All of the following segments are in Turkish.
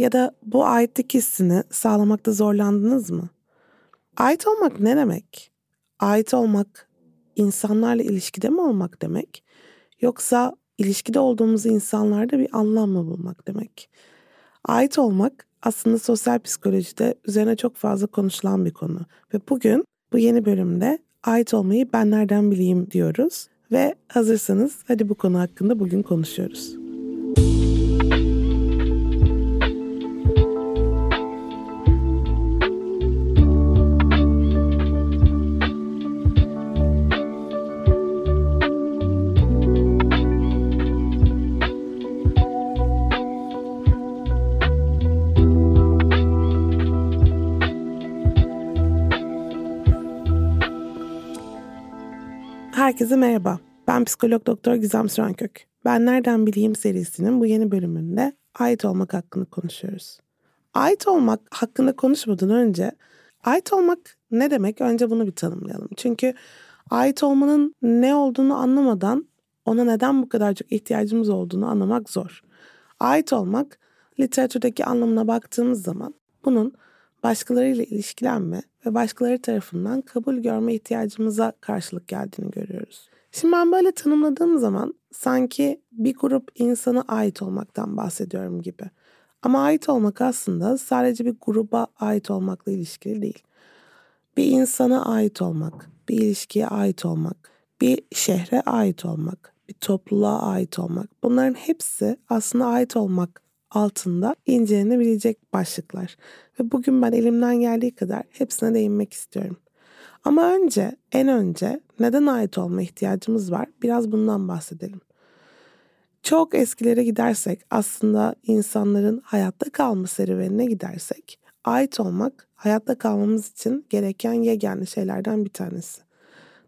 Ya da bu aitlik hissini sağlamakta zorlandınız mı? Ait olmak ne demek? Ait olmak insanlarla ilişkide mi olmak demek? Yoksa ilişkide olduğumuz insanlarda bir anlam mı bulmak demek? Ait olmak aslında sosyal psikolojide üzerine çok fazla konuşulan bir konu. Ve bugün bu yeni bölümde ait olmayı ben nereden bileyim diyoruz. Ve hazırsanız hadi bu konu hakkında bugün konuşuyoruz. Herkese merhaba. Ben psikolog doktor Gizem Sürenkök. Ben Nereden Bileyim serisinin bu yeni bölümünde ait olmak hakkında konuşuyoruz. Ait olmak hakkında konuşmadan önce ait olmak ne demek? Önce bunu bir tanımlayalım. Çünkü ait olmanın ne olduğunu anlamadan ona neden bu kadar çok ihtiyacımız olduğunu anlamak zor. Ait olmak literatürdeki anlamına baktığımız zaman bunun başkalarıyla ilişkilenme ve başkaları tarafından kabul görme ihtiyacımıza karşılık geldiğini görüyoruz. Şimdi ben böyle tanımladığım zaman sanki bir grup insana ait olmaktan bahsediyorum gibi. Ama ait olmak aslında sadece bir gruba ait olmakla ilişkili değil. Bir insana ait olmak, bir ilişkiye ait olmak, bir şehre ait olmak, bir topluluğa ait olmak. Bunların hepsi aslında ait olmak altında incelenebilecek başlıklar. Ve bugün ben elimden geldiği kadar hepsine değinmek istiyorum. Ama önce, en önce neden ait olma ihtiyacımız var? Biraz bundan bahsedelim. Çok eskilere gidersek aslında insanların hayatta kalma serüvenine gidersek ait olmak hayatta kalmamız için gereken yegane şeylerden bir tanesi.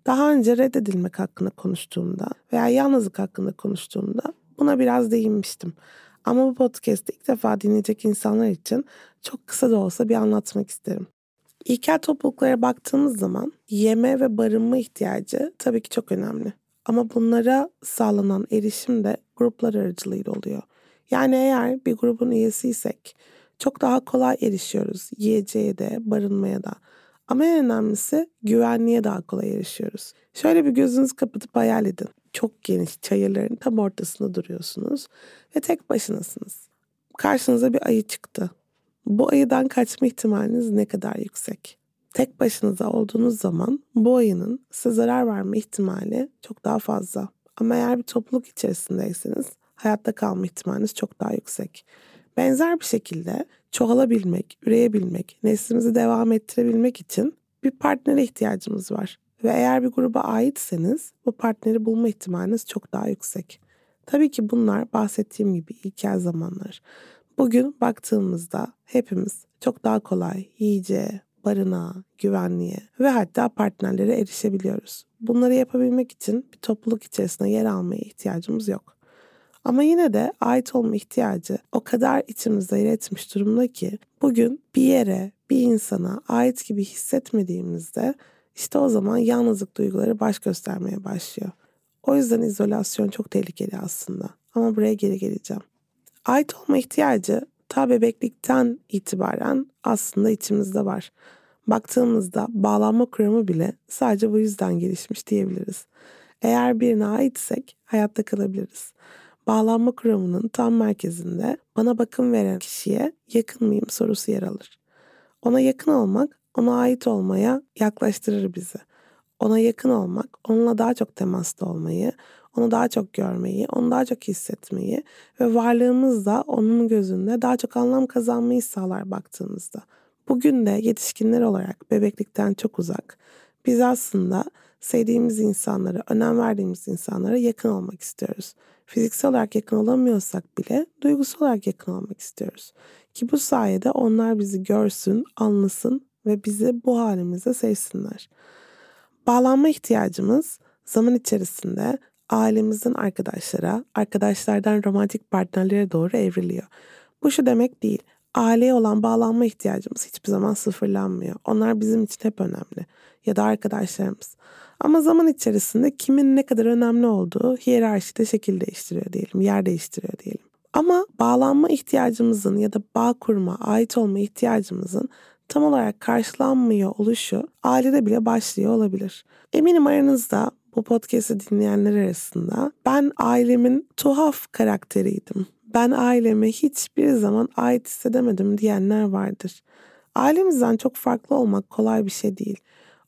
Daha önce reddedilmek hakkında konuştuğumda veya yalnızlık hakkında konuştuğumda buna biraz değinmiştim. Ama bu podcast'i ilk defa dinleyecek insanlar için çok kısa da olsa bir anlatmak isterim. İlkel topluluklara baktığımız zaman yeme ve barınma ihtiyacı tabii ki çok önemli. Ama bunlara sağlanan erişim de gruplar aracılığıyla oluyor. Yani eğer bir grubun üyesiysek çok daha kolay erişiyoruz yiyeceğe de, barınmaya da. Ama en önemlisi güvenliğe daha kolay erişiyoruz. Şöyle bir gözünüzü kapatıp hayal edin. Çok geniş çayırların tam ortasında duruyorsunuz ve tek başınasınız. Karşınıza bir ayı çıktı. Bu ayıdan kaçma ihtimaliniz ne kadar yüksek? Tek başınıza olduğunuz zaman bu ayının size zarar verme ihtimali çok daha fazla. Ama eğer bir topluluk içerisindeyseniz hayatta kalma ihtimaliniz çok daha yüksek. Benzer bir şekilde çoğalabilmek, üreyebilmek, neslimizi devam ettirebilmek için bir partnere ihtiyacımız var. Ve eğer bir gruba aitseniz bu partneri bulma ihtimaliniz çok daha yüksek. Tabii ki bunlar bahsettiğim gibi ilkel zamanlar. Bugün baktığımızda hepimiz çok daha kolay yiyeceğe, barınağa, güvenliğe ve hatta partnerlere erişebiliyoruz. Bunları yapabilmek için bir topluluk içerisinde yer almaya ihtiyacımız yok. Ama yine de ait olma ihtiyacı o kadar içimizde yer etmiş durumda ki bugün bir yere, bir insana ait gibi hissetmediğimizde işte o zaman yalnızlık duyguları baş göstermeye başlıyor. O yüzden izolasyon çok tehlikeli aslında. Ama buraya geri geleceğim. Ait olma ihtiyacı ta bebeklikten itibaren aslında içimizde var. Baktığımızda bağlanma kuramı bile sadece bu yüzden gelişmiş diyebiliriz. Eğer birine aitsek hayatta kalabiliriz. Bağlanma kuramının tam merkezinde bana bakım veren kişiye yakın mıyım sorusu yer alır. Ona yakın olmak ona ait olmaya yaklaştırır bizi. ona yakın olmak, onunla daha çok temasta olmayı, onu daha çok görmeyi, onu daha çok hissetmeyi ve varlığımızda onun gözünde daha çok anlam kazanmayı sağlar baktığımızda. Bugün de yetişkinler olarak bebeklikten çok uzak. Biz aslında sevdiğimiz insanlara, önem verdiğimiz insanlara yakın olmak istiyoruz. Fiziksel olarak yakın olamıyorsak bile duygusal olarak yakın olmak istiyoruz. Ki bu sayede onlar bizi görsün, anlasın ve bizi bu halimizde sevsinler. Bağlanma ihtiyacımız zaman içerisinde ailemizden arkadaşlara, arkadaşlardan romantik partnerlere doğru evriliyor. Bu şu demek değil. Aileye olan bağlanma ihtiyacımız hiçbir zaman sıfırlanmıyor. Onlar bizim için hep önemli. Ya da arkadaşlarımız. Ama zaman içerisinde kimin ne kadar önemli olduğu hiyerarşide şekil değiştiriyor diyelim, yer değiştiriyor diyelim. Ama bağlanma ihtiyacımızın ya da bağ kurma, ait olma ihtiyacımızın tam olarak karşılanmıyor oluşu ailede bile başlıyor olabilir. Eminim aranızda bu podcast'i dinleyenler arasında ben ailemin tuhaf karakteriydim. Ben aileme hiçbir zaman ait hissedemedim diyenler vardır. Ailemizden çok farklı olmak kolay bir şey değil.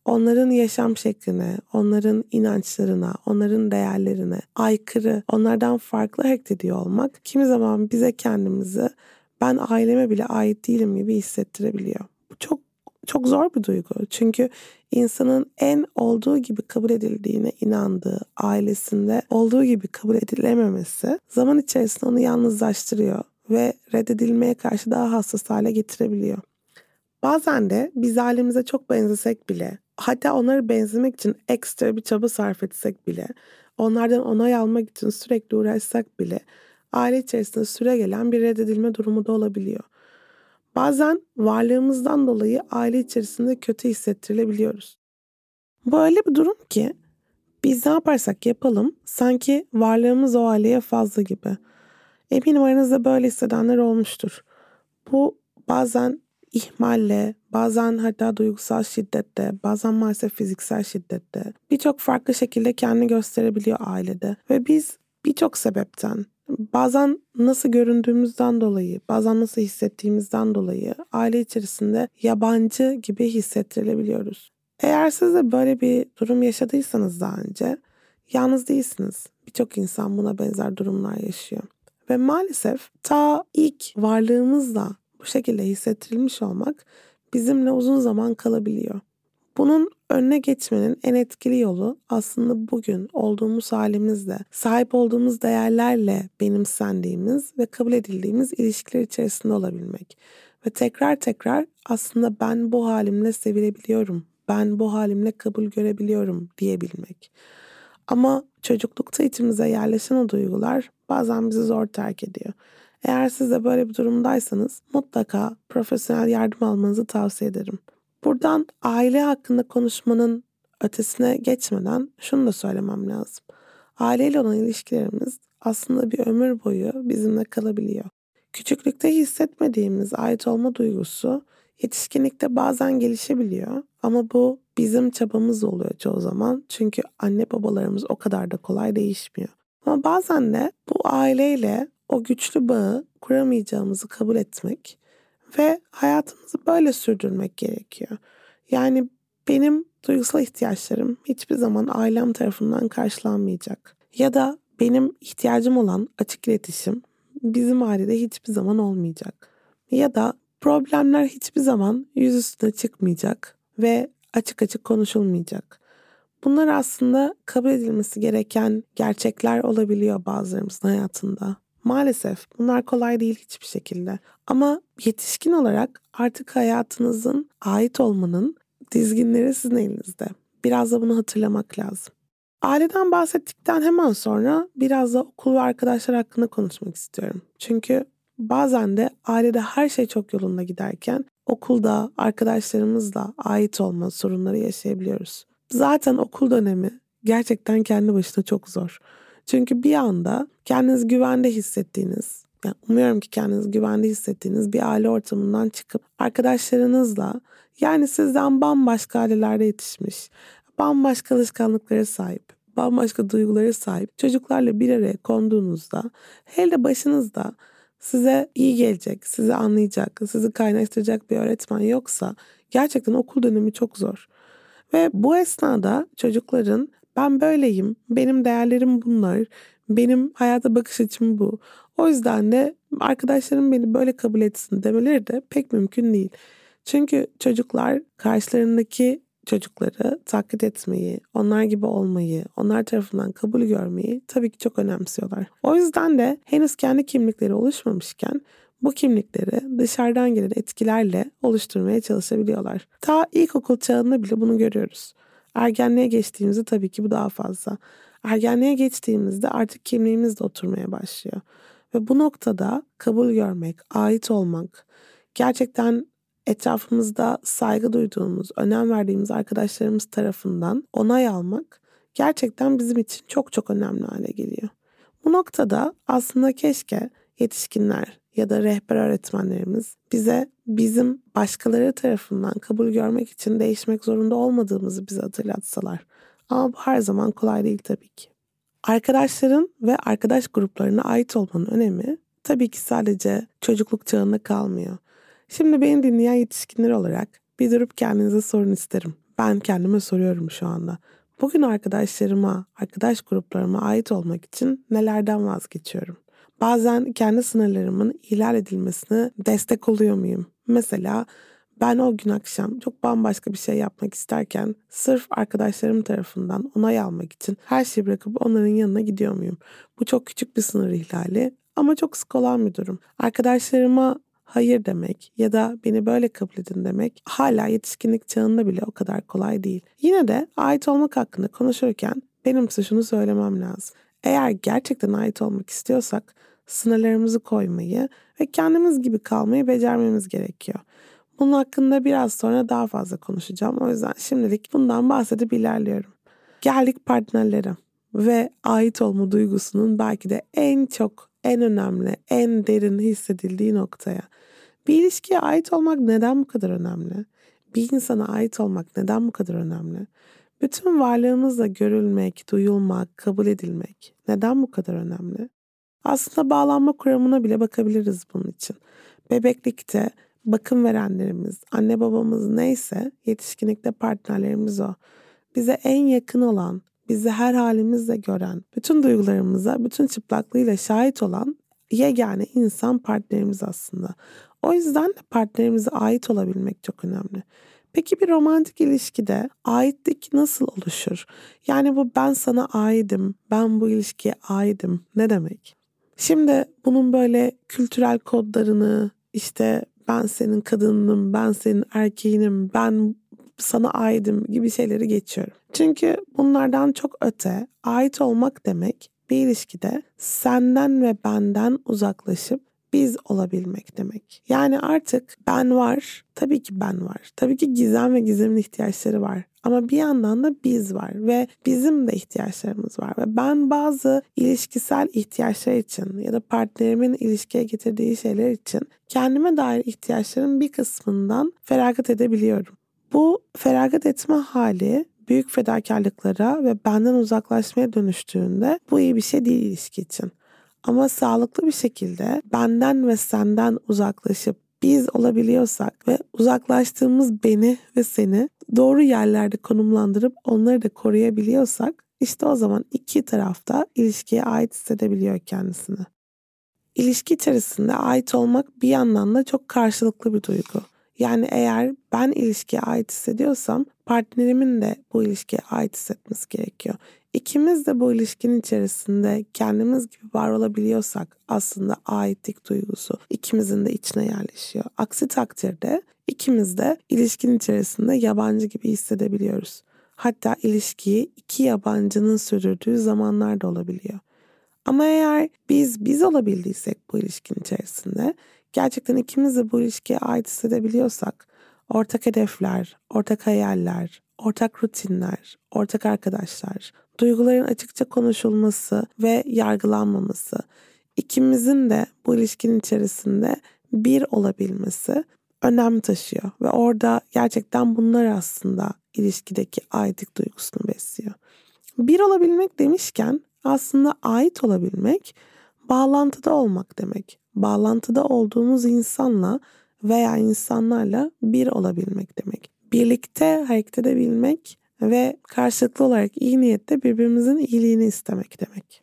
Onların yaşam şekline, onların inançlarına, onların değerlerine aykırı, onlardan farklı hareket ediyor olmak kimi zaman bize kendimizi ben aileme bile ait değilim gibi hissettirebiliyor. Çok çok zor bir duygu. Çünkü insanın en olduğu gibi kabul edildiğine inandığı ailesinde olduğu gibi kabul edilememesi zaman içerisinde onu yalnızlaştırıyor ve reddedilmeye karşı daha hassas hale getirebiliyor. Bazen de biz ailemize çok benzesek bile hatta onları benzemek için ekstra bir çaba sarf etsek bile onlardan onay almak için sürekli uğraşsak bile aile içerisinde süre gelen bir reddedilme durumu da olabiliyor. Bazen varlığımızdan dolayı aile içerisinde kötü hissettirilebiliyoruz. Bu öyle bir durum ki biz ne yaparsak yapalım sanki varlığımız o aileye fazla gibi. Eminim aranızda böyle hissedenler olmuştur. Bu bazen ihmalle, bazen hatta duygusal şiddette, bazen maalesef fiziksel şiddette birçok farklı şekilde kendini gösterebiliyor ailede. Ve biz birçok sebepten bazen nasıl göründüğümüzden dolayı, bazen nasıl hissettiğimizden dolayı aile içerisinde yabancı gibi hissettirilebiliyoruz. Eğer siz de böyle bir durum yaşadıysanız daha önce yalnız değilsiniz. Birçok insan buna benzer durumlar yaşıyor. Ve maalesef ta ilk varlığımızla bu şekilde hissettirilmiş olmak bizimle uzun zaman kalabiliyor. Bunun önüne geçmenin en etkili yolu aslında bugün olduğumuz halimizle, sahip olduğumuz değerlerle benimsendiğimiz ve kabul edildiğimiz ilişkiler içerisinde olabilmek. Ve tekrar tekrar aslında ben bu halimle sevilebiliyorum, ben bu halimle kabul görebiliyorum diyebilmek. Ama çocuklukta içimize yerleşen o duygular bazen bizi zor terk ediyor. Eğer siz de böyle bir durumdaysanız mutlaka profesyonel yardım almanızı tavsiye ederim. Buradan aile hakkında konuşmanın ötesine geçmeden şunu da söylemem lazım. Aileyle olan ilişkilerimiz aslında bir ömür boyu bizimle kalabiliyor. Küçüklükte hissetmediğimiz ait olma duygusu yetişkinlikte bazen gelişebiliyor ama bu bizim çabamız oluyor çoğu zaman. Çünkü anne babalarımız o kadar da kolay değişmiyor. Ama bazen de bu aileyle o güçlü bağı kuramayacağımızı kabul etmek ve hayatımızı böyle sürdürmek gerekiyor. Yani benim duygusal ihtiyaçlarım hiçbir zaman ailem tarafından karşılanmayacak. Ya da benim ihtiyacım olan açık iletişim bizim ailede hiçbir zaman olmayacak. Ya da problemler hiçbir zaman yüz üstüne çıkmayacak ve açık açık konuşulmayacak. Bunlar aslında kabul edilmesi gereken gerçekler olabiliyor bazılarımızın hayatında. Maalesef bunlar kolay değil hiçbir şekilde. Ama yetişkin olarak artık hayatınızın ait olmanın dizginleri sizin elinizde. Biraz da bunu hatırlamak lazım. Aileden bahsettikten hemen sonra biraz da okul ve arkadaşlar hakkında konuşmak istiyorum. Çünkü bazen de ailede her şey çok yolunda giderken okulda arkadaşlarımızla ait olma sorunları yaşayabiliyoruz. Zaten okul dönemi gerçekten kendi başına çok zor. Çünkü bir anda kendiniz güvende hissettiğiniz, yani umuyorum ki kendiniz güvende hissettiğiniz bir aile ortamından çıkıp arkadaşlarınızla yani sizden bambaşka ailelerde yetişmiş, bambaşka alışkanlıklara sahip, bambaşka duygulara sahip çocuklarla bir araya konduğunuzda hele başınızda size iyi gelecek, sizi anlayacak, sizi kaynaştıracak bir öğretmen yoksa gerçekten okul dönemi çok zor. Ve bu esnada çocukların ben böyleyim, benim değerlerim bunlar, benim hayata bakış açım bu. O yüzden de arkadaşlarım beni böyle kabul etsin demeleri de pek mümkün değil. Çünkü çocuklar karşılarındaki çocukları taklit etmeyi, onlar gibi olmayı, onlar tarafından kabul görmeyi tabii ki çok önemsiyorlar. O yüzden de henüz kendi kimlikleri oluşmamışken bu kimlikleri dışarıdan gelen etkilerle oluşturmaya çalışabiliyorlar. Ta ilkokul çağında bile bunu görüyoruz. Ergenliğe geçtiğimizde tabii ki bu daha fazla. Ergenliğe geçtiğimizde artık kimliğimiz de oturmaya başlıyor. Ve bu noktada kabul görmek, ait olmak, gerçekten etrafımızda saygı duyduğumuz, önem verdiğimiz arkadaşlarımız tarafından onay almak gerçekten bizim için çok çok önemli hale geliyor. Bu noktada aslında keşke yetişkinler ya da rehber öğretmenlerimiz bize bizim başkaları tarafından kabul görmek için değişmek zorunda olmadığımızı bize hatırlatsalar. Ama bu her zaman kolay değil tabii ki. Arkadaşların ve arkadaş gruplarına ait olmanın önemi tabii ki sadece çocukluk çağında kalmıyor. Şimdi beni dinleyen yetişkinler olarak bir durup kendinize sorun isterim. Ben kendime soruyorum şu anda. Bugün arkadaşlarıma, arkadaş gruplarıma ait olmak için nelerden vazgeçiyorum? Bazen kendi sınırlarımın ihlal edilmesine destek oluyor muyum? Mesela ben o gün akşam çok bambaşka bir şey yapmak isterken sırf arkadaşlarım tarafından onay almak için her şeyi bırakıp onların yanına gidiyor muyum? Bu çok küçük bir sınır ihlali ama çok sık olan bir durum. Arkadaşlarıma hayır demek ya da beni böyle kabul edin demek hala yetişkinlik çağında bile o kadar kolay değil. Yine de ait olmak hakkında konuşurken benim size şunu söylemem lazım. Eğer gerçekten ait olmak istiyorsak sınırlarımızı koymayı ve kendimiz gibi kalmayı becermemiz gerekiyor. Bunun hakkında biraz sonra daha fazla konuşacağım. O yüzden şimdilik bundan bahsedip ilerliyorum. Geldik partnerlere ve ait olma duygusunun belki de en çok, en önemli, en derin hissedildiği noktaya. Bir ilişkiye ait olmak neden bu kadar önemli? Bir insana ait olmak neden bu kadar önemli? Bütün varlığımızla görülmek, duyulmak, kabul edilmek neden bu kadar önemli? Aslında bağlanma kuramına bile bakabiliriz bunun için. Bebeklikte bakım verenlerimiz, anne babamız neyse yetişkinlikte partnerlerimiz o. Bize en yakın olan, bizi her halimizle gören, bütün duygularımıza bütün çıplaklığıyla şahit olan yegane insan partnerimiz aslında. O yüzden de partnerimize ait olabilmek çok önemli. Peki bir romantik ilişkide aitlik nasıl oluşur? Yani bu ben sana aidim, ben bu ilişkiye aidim ne demek? Şimdi bunun böyle kültürel kodlarını işte ben senin kadınım, ben senin erkeğinim, ben sana aidim gibi şeyleri geçiyorum. Çünkü bunlardan çok öte ait olmak demek bir ilişkide senden ve benden uzaklaşıp biz olabilmek demek. Yani artık ben var, tabii ki ben var. Tabii ki Gizem ve Gizem'in ihtiyaçları var. Ama bir yandan da biz var ve bizim de ihtiyaçlarımız var. Ve ben bazı ilişkisel ihtiyaçlar için ya da partnerimin ilişkiye getirdiği şeyler için kendime dair ihtiyaçların bir kısmından feragat edebiliyorum. Bu feragat etme hali büyük fedakarlıklara ve benden uzaklaşmaya dönüştüğünde bu iyi bir şey değil ilişki için. Ama sağlıklı bir şekilde benden ve senden uzaklaşıp biz olabiliyorsak ve uzaklaştığımız beni ve seni doğru yerlerde konumlandırıp onları da koruyabiliyorsak işte o zaman iki tarafta ilişkiye ait hissedebiliyor kendisini. İlişki içerisinde ait olmak bir yandan da çok karşılıklı bir duygu. Yani eğer ben ilişkiye ait hissediyorsam partnerimin de bu ilişkiye ait hissetmesi gerekiyor. İkimiz de bu ilişkinin içerisinde kendimiz gibi var olabiliyorsak aslında aitlik duygusu ikimizin de içine yerleşiyor. Aksi takdirde ikimiz de ilişkinin içerisinde yabancı gibi hissedebiliyoruz. Hatta ilişkiyi iki yabancının sürdürdüğü zamanlar da olabiliyor. Ama eğer biz biz olabildiysek bu ilişkinin içerisinde gerçekten ikimiz de bu ilişkiye ait hissedebiliyorsak ortak hedefler, ortak hayaller, ortak rutinler, ortak arkadaşlar, duyguların açıkça konuşulması ve yargılanmaması, ikimizin de bu ilişkinin içerisinde bir olabilmesi önem taşıyor ve orada gerçekten bunlar aslında ilişkideki aitlik duygusunu besliyor. Bir olabilmek demişken aslında ait olabilmek bağlantıda olmak demek. Bağlantıda olduğumuz insanla veya insanlarla bir olabilmek demek. Birlikte hareket edebilmek ve karşılıklı olarak iyi niyette birbirimizin iyiliğini istemek demek.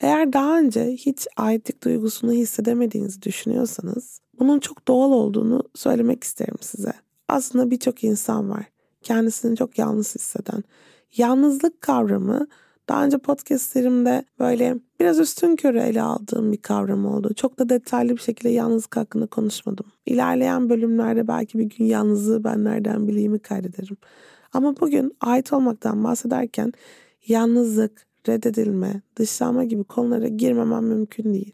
Eğer daha önce hiç aitlik duygusunu hissedemediğinizi düşünüyorsanız bunun çok doğal olduğunu söylemek isterim size. Aslında birçok insan var kendisini çok yalnız hisseden. Yalnızlık kavramı daha önce podcastlerimde böyle biraz üstün körü ele aldığım bir kavram oldu. Çok da detaylı bir şekilde yalnızlık hakkında konuşmadım. İlerleyen bölümlerde belki bir gün yalnızlığı ben nereden bileyimi kaydederim. Ama bugün ait olmaktan bahsederken yalnızlık, reddedilme, dışlanma gibi konulara girmemem mümkün değil.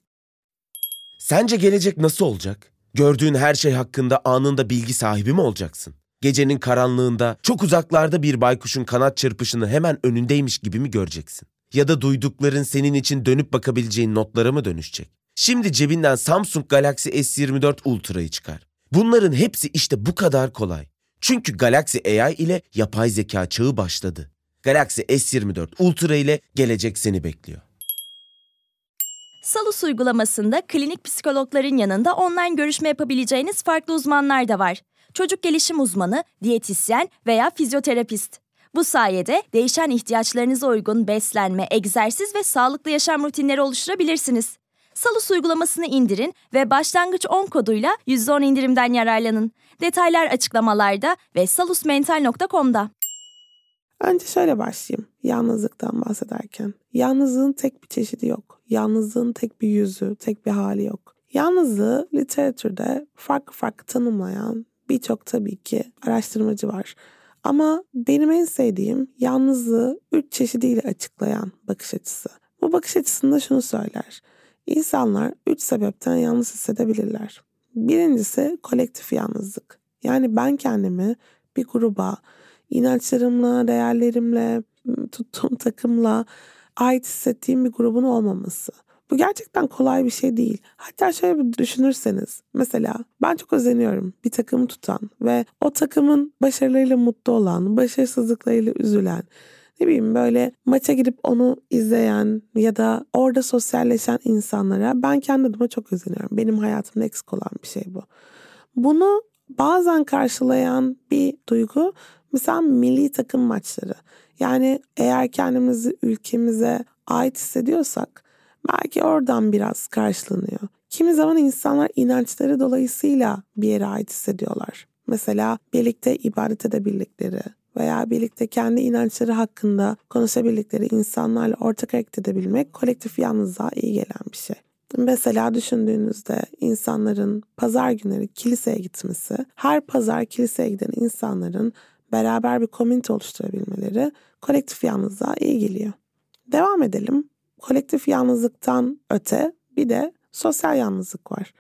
Sence gelecek nasıl olacak? Gördüğün her şey hakkında anında bilgi sahibi mi olacaksın? Gecenin karanlığında çok uzaklarda bir baykuşun kanat çırpışını hemen önündeymiş gibi mi göreceksin? Ya da duydukların senin için dönüp bakabileceğin notlara mı dönüşecek? Şimdi cebinden Samsung Galaxy S24 Ultra'yı çıkar. Bunların hepsi işte bu kadar kolay. Çünkü Galaxy AI ile yapay zeka çağı başladı. Galaxy S24 Ultra ile gelecek seni bekliyor. Salus uygulamasında klinik psikologların yanında online görüşme yapabileceğiniz farklı uzmanlar da var. Çocuk gelişim uzmanı, diyetisyen veya fizyoterapist. Bu sayede değişen ihtiyaçlarınıza uygun beslenme, egzersiz ve sağlıklı yaşam rutinleri oluşturabilirsiniz. Salus uygulamasını indirin ve başlangıç 10 koduyla %10 indirimden yararlanın. Detaylar açıklamalarda ve salusmental.com'da. Önce şöyle başlayayım yalnızlıktan bahsederken. Yalnızlığın tek bir çeşidi yok. Yalnızlığın tek bir yüzü, tek bir hali yok. Yalnızlığı literatürde farklı farklı tanımlayan birçok tabii ki araştırmacı var. Ama benim en sevdiğim yalnızlığı üç çeşidiyle açıklayan bakış açısı. Bu bakış açısında şunu söyler. İnsanlar üç sebepten yalnız hissedebilirler. Birincisi kolektif yalnızlık. Yani ben kendimi bir gruba, inançlarımla, değerlerimle, tuttuğum takımla ait hissettiğim bir grubun olmaması. Bu gerçekten kolay bir şey değil. Hatta şöyle bir düşünürseniz mesela ben çok özeniyorum bir takımı tutan ve o takımın başarılarıyla mutlu olan, başarısızlıklarıyla üzülen, ne bileyim böyle maça gidip onu izleyen ya da orada sosyalleşen insanlara ben kendi adıma çok özeniyorum. Benim hayatımda eksik olan bir şey bu. Bunu bazen karşılayan bir duygu mesela milli takım maçları. Yani eğer kendimizi ülkemize ait hissediyorsak belki oradan biraz karşılanıyor. Kimi zaman insanlar inançları dolayısıyla bir yere ait hissediyorlar. Mesela birlikte ibadet edebildikleri veya birlikte kendi inançları hakkında konuşabildikleri insanlarla ortak hareket edebilmek kolektif yalnızlığa iyi gelen bir şey. Mesela düşündüğünüzde insanların pazar günleri kiliseye gitmesi, her pazar kiliseye giden insanların beraber bir komünite oluşturabilmeleri kolektif yalnızlığa iyi geliyor. Devam edelim kolektif yalnızlıktan öte bir de sosyal yalnızlık var.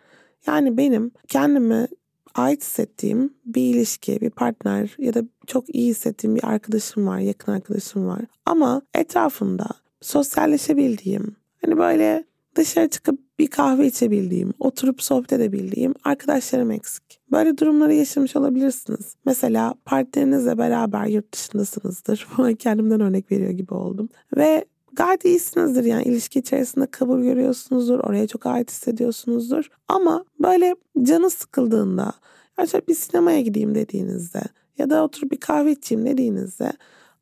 Yani benim kendimi ait hissettiğim bir ilişki, bir partner ya da çok iyi hissettiğim bir arkadaşım var, yakın arkadaşım var. Ama etrafımda sosyalleşebildiğim, hani böyle dışarı çıkıp bir kahve içebildiğim, oturup sohbet edebildiğim arkadaşlarım eksik. Böyle durumları yaşamış olabilirsiniz. Mesela partnerinizle beraber yurt dışındasınızdır. Kendimden örnek veriyor gibi oldum. Ve gayet iyisinizdir yani ilişki içerisinde kabul görüyorsunuzdur. Oraya çok ait hissediyorsunuzdur. Ama böyle canı sıkıldığında ya şöyle bir sinemaya gideyim dediğinizde ya da oturup bir kahve içeyim dediğinizde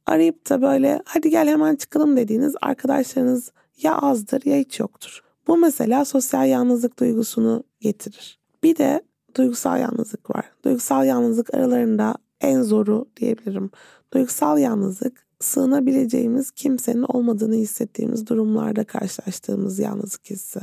arayıp da böyle hadi gel hemen çıkalım dediğiniz arkadaşlarınız ya azdır ya hiç yoktur. Bu mesela sosyal yalnızlık duygusunu getirir. Bir de duygusal yalnızlık var. Duygusal yalnızlık aralarında en zoru diyebilirim. Duygusal yalnızlık sığınabileceğimiz kimsenin olmadığını hissettiğimiz durumlarda karşılaştığımız yalnızlık hissi.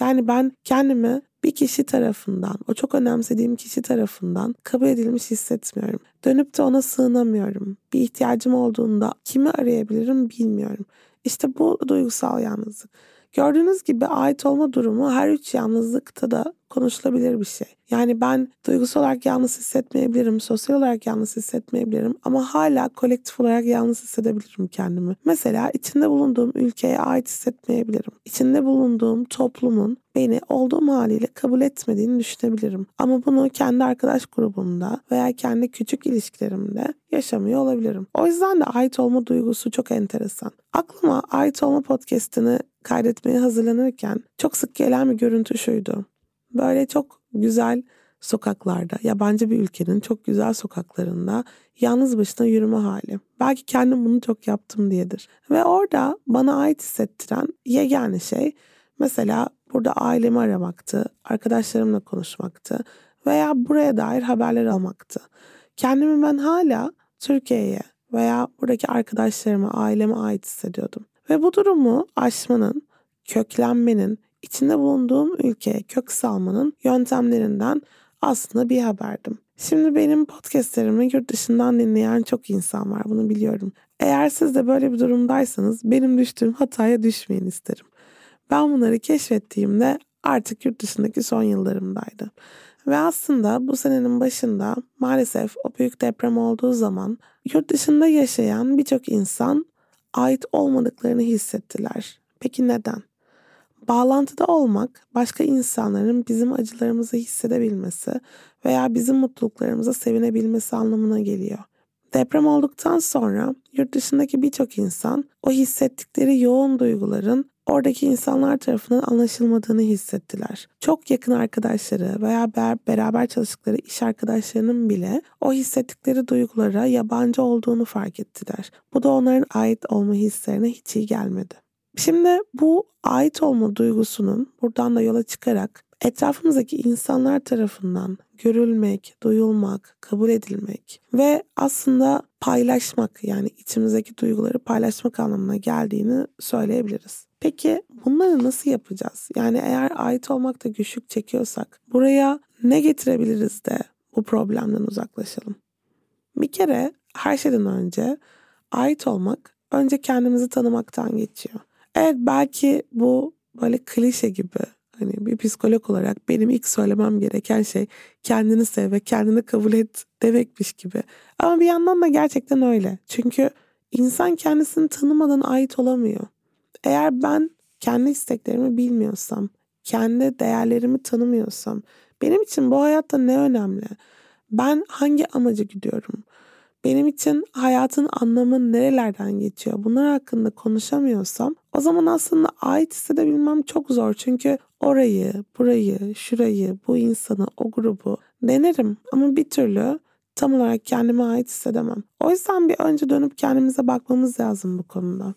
Yani ben kendimi bir kişi tarafından, o çok önemsediğim kişi tarafından kabul edilmiş hissetmiyorum. Dönüp de ona sığınamıyorum. Bir ihtiyacım olduğunda kimi arayabilirim bilmiyorum. İşte bu duygusal yalnızlık. Gördüğünüz gibi ait olma durumu her üç yalnızlıkta da konuşulabilir bir şey. Yani ben duygusal olarak yalnız hissetmeyebilirim, sosyal olarak yalnız hissetmeyebilirim ama hala kolektif olarak yalnız hissedebilirim kendimi. Mesela içinde bulunduğum ülkeye ait hissetmeyebilirim. İçinde bulunduğum toplumun beni olduğum haliyle kabul etmediğini düşünebilirim. Ama bunu kendi arkadaş grubumda veya kendi küçük ilişkilerimde yaşamıyor olabilirim. O yüzden de ait olma duygusu çok enteresan. Aklıma ait olma podcastini kaydetmeye hazırlanırken çok sık gelen bir görüntü şuydu. Böyle çok güzel sokaklarda, yabancı bir ülkenin çok güzel sokaklarında yalnız başına yürüme hali. Belki kendim bunu çok yaptım diyedir. Ve orada bana ait hissettiren yegane şey mesela burada ailemi aramaktı, arkadaşlarımla konuşmaktı veya buraya dair haberler almaktı. Kendimi ben hala Türkiye'ye veya buradaki arkadaşlarıma, aileme ait hissediyordum. Ve bu durumu aşmanın, köklenmenin, içinde bulunduğum ülkeye kök salmanın yöntemlerinden aslında bir haberdim. Şimdi benim podcastlerimi yurt dışından dinleyen çok insan var bunu biliyorum. Eğer siz de böyle bir durumdaysanız benim düştüğüm hataya düşmeyin isterim. Ben bunları keşfettiğimde artık yurt dışındaki son yıllarımdaydı. Ve aslında bu senenin başında maalesef o büyük deprem olduğu zaman yurt dışında yaşayan birçok insan ait olmadıklarını hissettiler. Peki neden? Bağlantıda olmak başka insanların bizim acılarımızı hissedebilmesi veya bizim mutluluklarımıza sevinebilmesi anlamına geliyor. Deprem olduktan sonra yurt dışındaki birçok insan o hissettikleri yoğun duyguların oradaki insanlar tarafından anlaşılmadığını hissettiler. Çok yakın arkadaşları veya beraber çalıştıkları iş arkadaşlarının bile o hissettikleri duygulara yabancı olduğunu fark ettiler. Bu da onların ait olma hislerine hiç iyi gelmedi. Şimdi bu ait olma duygusunun buradan da yola çıkarak etrafımızdaki insanlar tarafından görülmek, duyulmak, kabul edilmek ve aslında paylaşmak yani içimizdeki duyguları paylaşmak anlamına geldiğini söyleyebiliriz. Peki bunları nasıl yapacağız? Yani eğer ait olmakta güçlük çekiyorsak buraya ne getirebiliriz de bu problemden uzaklaşalım? Bir kere her şeyden önce ait olmak önce kendimizi tanımaktan geçiyor. Evet belki bu böyle klişe gibi hani bir psikolog olarak benim ilk söylemem gereken şey kendini sev ve kendini kabul et demekmiş gibi. Ama bir yandan da gerçekten öyle. Çünkü insan kendisini tanımadan ait olamıyor. Eğer ben kendi isteklerimi bilmiyorsam, kendi değerlerimi tanımıyorsam, benim için bu hayatta ne önemli? Ben hangi amaca gidiyorum? Benim için hayatın anlamı nerelerden geçiyor? Bunlar hakkında konuşamıyorsam o zaman aslında ait hissedebilmem çok zor. Çünkü orayı, burayı, şurayı, bu insanı, o grubu denerim ama bir türlü tam olarak kendime ait hissedemem. O yüzden bir önce dönüp kendimize bakmamız lazım bu konuda.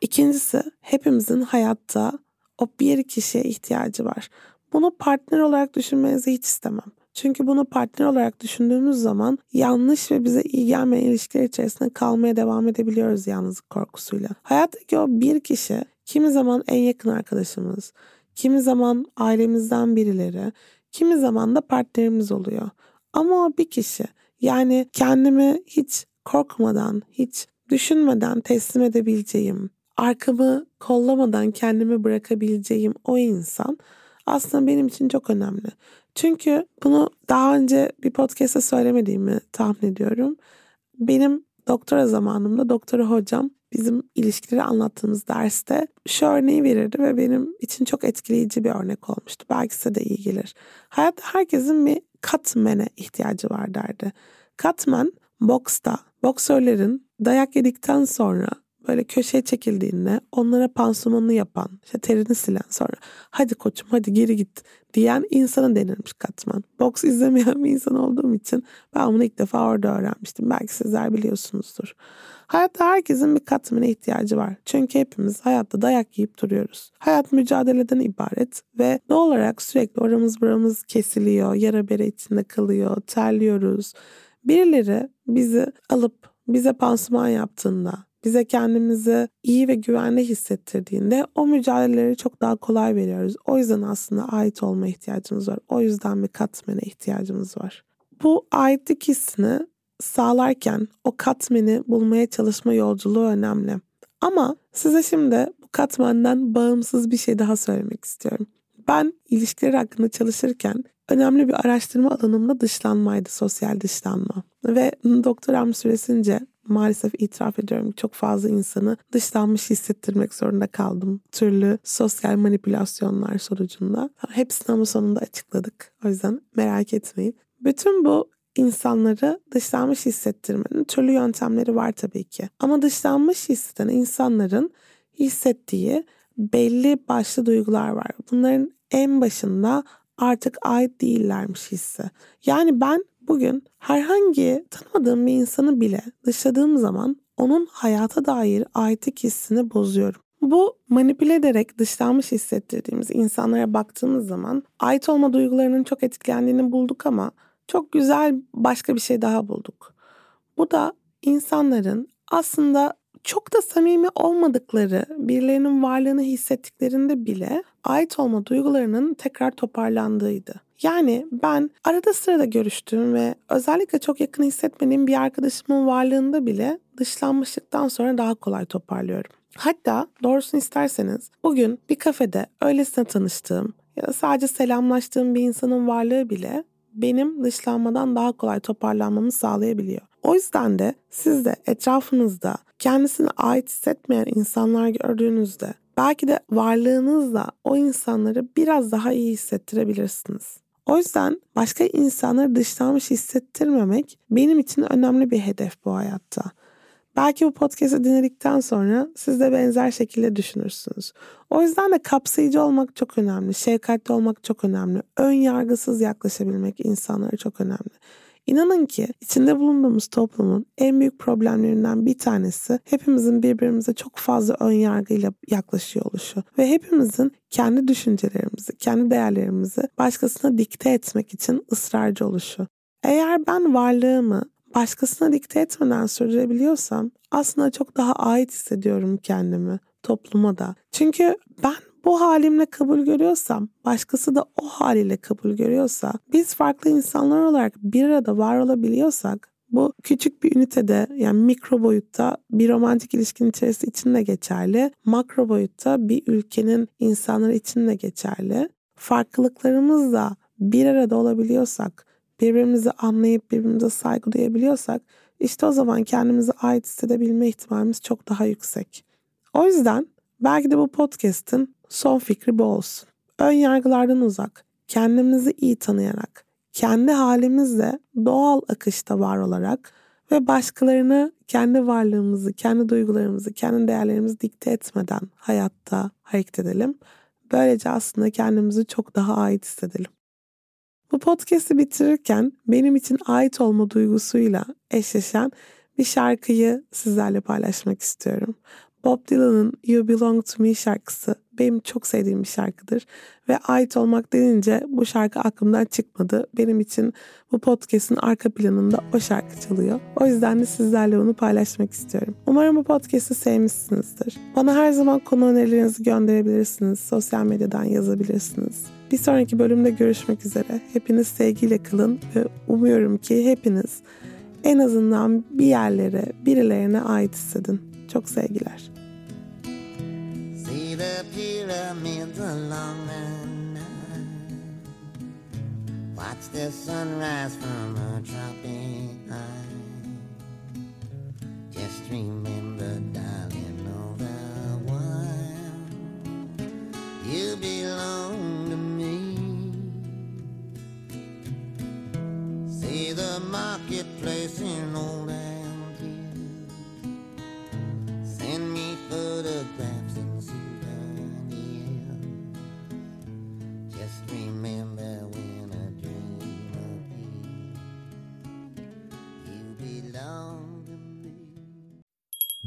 İkincisi hepimizin hayatta o bir kişiye ihtiyacı var. Bunu partner olarak düşünmenizi hiç istemem. Çünkü bunu partner olarak düşündüğümüz zaman yanlış ve bize iyi gelmeyen ilişkiler içerisinde kalmaya devam edebiliyoruz yalnızlık korkusuyla. Hayattaki o bir kişi kimi zaman en yakın arkadaşımız, kimi zaman ailemizden birileri, kimi zaman da partnerimiz oluyor. Ama o bir kişi yani kendimi hiç korkmadan, hiç düşünmeden teslim edebileceğim, arkamı kollamadan kendimi bırakabileceğim o insan aslında benim için çok önemli. Çünkü bunu daha önce bir podcast'ta söylemediğimi tahmin ediyorum. Benim doktora zamanımda doktora hocam bizim ilişkileri anlattığımız derste şu örneği verirdi ve benim için çok etkileyici bir örnek olmuştu. Belki size de iyi gelir. Hayatta herkesin bir katmene ihtiyacı var derdi. Katman boksta boksörlerin dayak yedikten sonra böyle köşeye çekildiğinde onlara pansumanını yapan, işte terini silen sonra hadi koçum hadi geri git diyen insana denilmiş katman. Boks izlemeyen bir insan olduğum için ben bunu ilk defa orada öğrenmiştim. Belki sizler biliyorsunuzdur. Hayatta herkesin bir katmana ihtiyacı var. Çünkü hepimiz hayatta dayak yiyip duruyoruz. Hayat mücadeleden ibaret ve doğal olarak sürekli oramız buramız kesiliyor, yara bere içinde kalıyor, terliyoruz. Birileri bizi alıp bize pansuman yaptığında, bize kendimizi iyi ve güvenli hissettirdiğinde o mücadeleleri çok daha kolay veriyoruz. O yüzden aslında ait olma ihtiyacımız var. O yüzden bir katmene ihtiyacımız var. Bu aitlik hissini sağlarken o katmeni bulmaya çalışma yolculuğu önemli. Ama size şimdi bu katmenden bağımsız bir şey daha söylemek istiyorum. Ben ilişkiler hakkında çalışırken önemli bir araştırma alanımda dışlanmaydı, sosyal dışlanma. Ve doktoram süresince maalesef itiraf ediyorum çok fazla insanı dışlanmış hissettirmek zorunda kaldım. Türlü sosyal manipülasyonlar sonucunda. Hepsini ama sonunda açıkladık. O yüzden merak etmeyin. Bütün bu insanları dışlanmış hissettirmenin türlü yöntemleri var tabii ki. Ama dışlanmış hisseden insanların hissettiği belli başlı duygular var. Bunların en başında artık ait değillermiş hissi. Yani ben bugün herhangi tanımadığım bir insanı bile dışladığım zaman onun hayata dair aitlik hissini bozuyorum. Bu manipüle ederek dışlanmış hissettirdiğimiz insanlara baktığımız zaman ait olma duygularının çok etkilendiğini bulduk ama çok güzel başka bir şey daha bulduk. Bu da insanların aslında çok da samimi olmadıkları, birilerinin varlığını hissettiklerinde bile ait olma duygularının tekrar toparlandığıydı. Yani ben arada sırada görüştüğüm ve özellikle çok yakın hissetmediğim bir arkadaşımın varlığında bile dışlanmışlıktan sonra daha kolay toparlıyorum. Hatta doğrusunu isterseniz bugün bir kafede öylesine tanıştığım ya da sadece selamlaştığım bir insanın varlığı bile benim dışlanmadan daha kolay toparlanmamı sağlayabiliyor. O yüzden de siz de etrafınızda kendisine ait hissetmeyen insanlar gördüğünüzde belki de varlığınızla o insanları biraz daha iyi hissettirebilirsiniz. O yüzden başka insanları dışlanmış hissettirmemek benim için önemli bir hedef bu hayatta. Belki bu podcast'i dinledikten sonra siz de benzer şekilde düşünürsünüz. O yüzden de kapsayıcı olmak çok önemli, şefkatli olmak çok önemli, ön yargısız yaklaşabilmek insanlara çok önemli. İnanın ki içinde bulunduğumuz toplumun en büyük problemlerinden bir tanesi hepimizin birbirimize çok fazla ön yargıyla yaklaşıyor oluşu ve hepimizin kendi düşüncelerimizi, kendi değerlerimizi başkasına dikte etmek için ısrarcı oluşu. Eğer ben varlığımı başkasına dikte etmeden sürdürebiliyorsam aslında çok daha ait hissediyorum kendimi topluma da. Çünkü ben bu halimle kabul görüyorsam, başkası da o haliyle kabul görüyorsa, biz farklı insanlar olarak bir arada var olabiliyorsak, bu küçük bir ünitede yani mikro boyutta bir romantik ilişkinin içerisinde için de geçerli. Makro boyutta bir ülkenin insanları için de geçerli. Farklılıklarımızla bir arada olabiliyorsak, birbirimizi anlayıp birbirimize saygı duyabiliyorsak işte o zaman kendimize ait hissedebilme ihtimalimiz çok daha yüksek. O yüzden belki de bu podcast'in son fikri bu olsun. Ön yargılardan uzak, kendimizi iyi tanıyarak, kendi halimizle doğal akışta var olarak ve başkalarını kendi varlığımızı, kendi duygularımızı, kendi değerlerimizi dikte etmeden hayatta hareket edelim. Böylece aslında kendimizi çok daha ait hissedelim. Bu podcast'i bitirirken benim için ait olma duygusuyla eşleşen bir şarkıyı sizlerle paylaşmak istiyorum. Bob Dylan'ın You Belong To Me şarkısı benim çok sevdiğim bir şarkıdır. Ve ait olmak denince bu şarkı aklımdan çıkmadı. Benim için bu podcast'in arka planında o şarkı çalıyor. O yüzden de sizlerle onu paylaşmak istiyorum. Umarım bu podcast'i sevmişsinizdir. Bana her zaman konu önerilerinizi gönderebilirsiniz. Sosyal medyadan yazabilirsiniz. Bir sonraki bölümde görüşmek üzere. Hepiniz sevgiyle kalın ve umuyorum ki hepiniz en azından bir yerlere, birilerine ait hissedin. Çok sevgiler. See the pyramids along the Nile. Watch the sunrise from a tropic high. Just remember, darling, all the while you belong to me. See the marketplace in old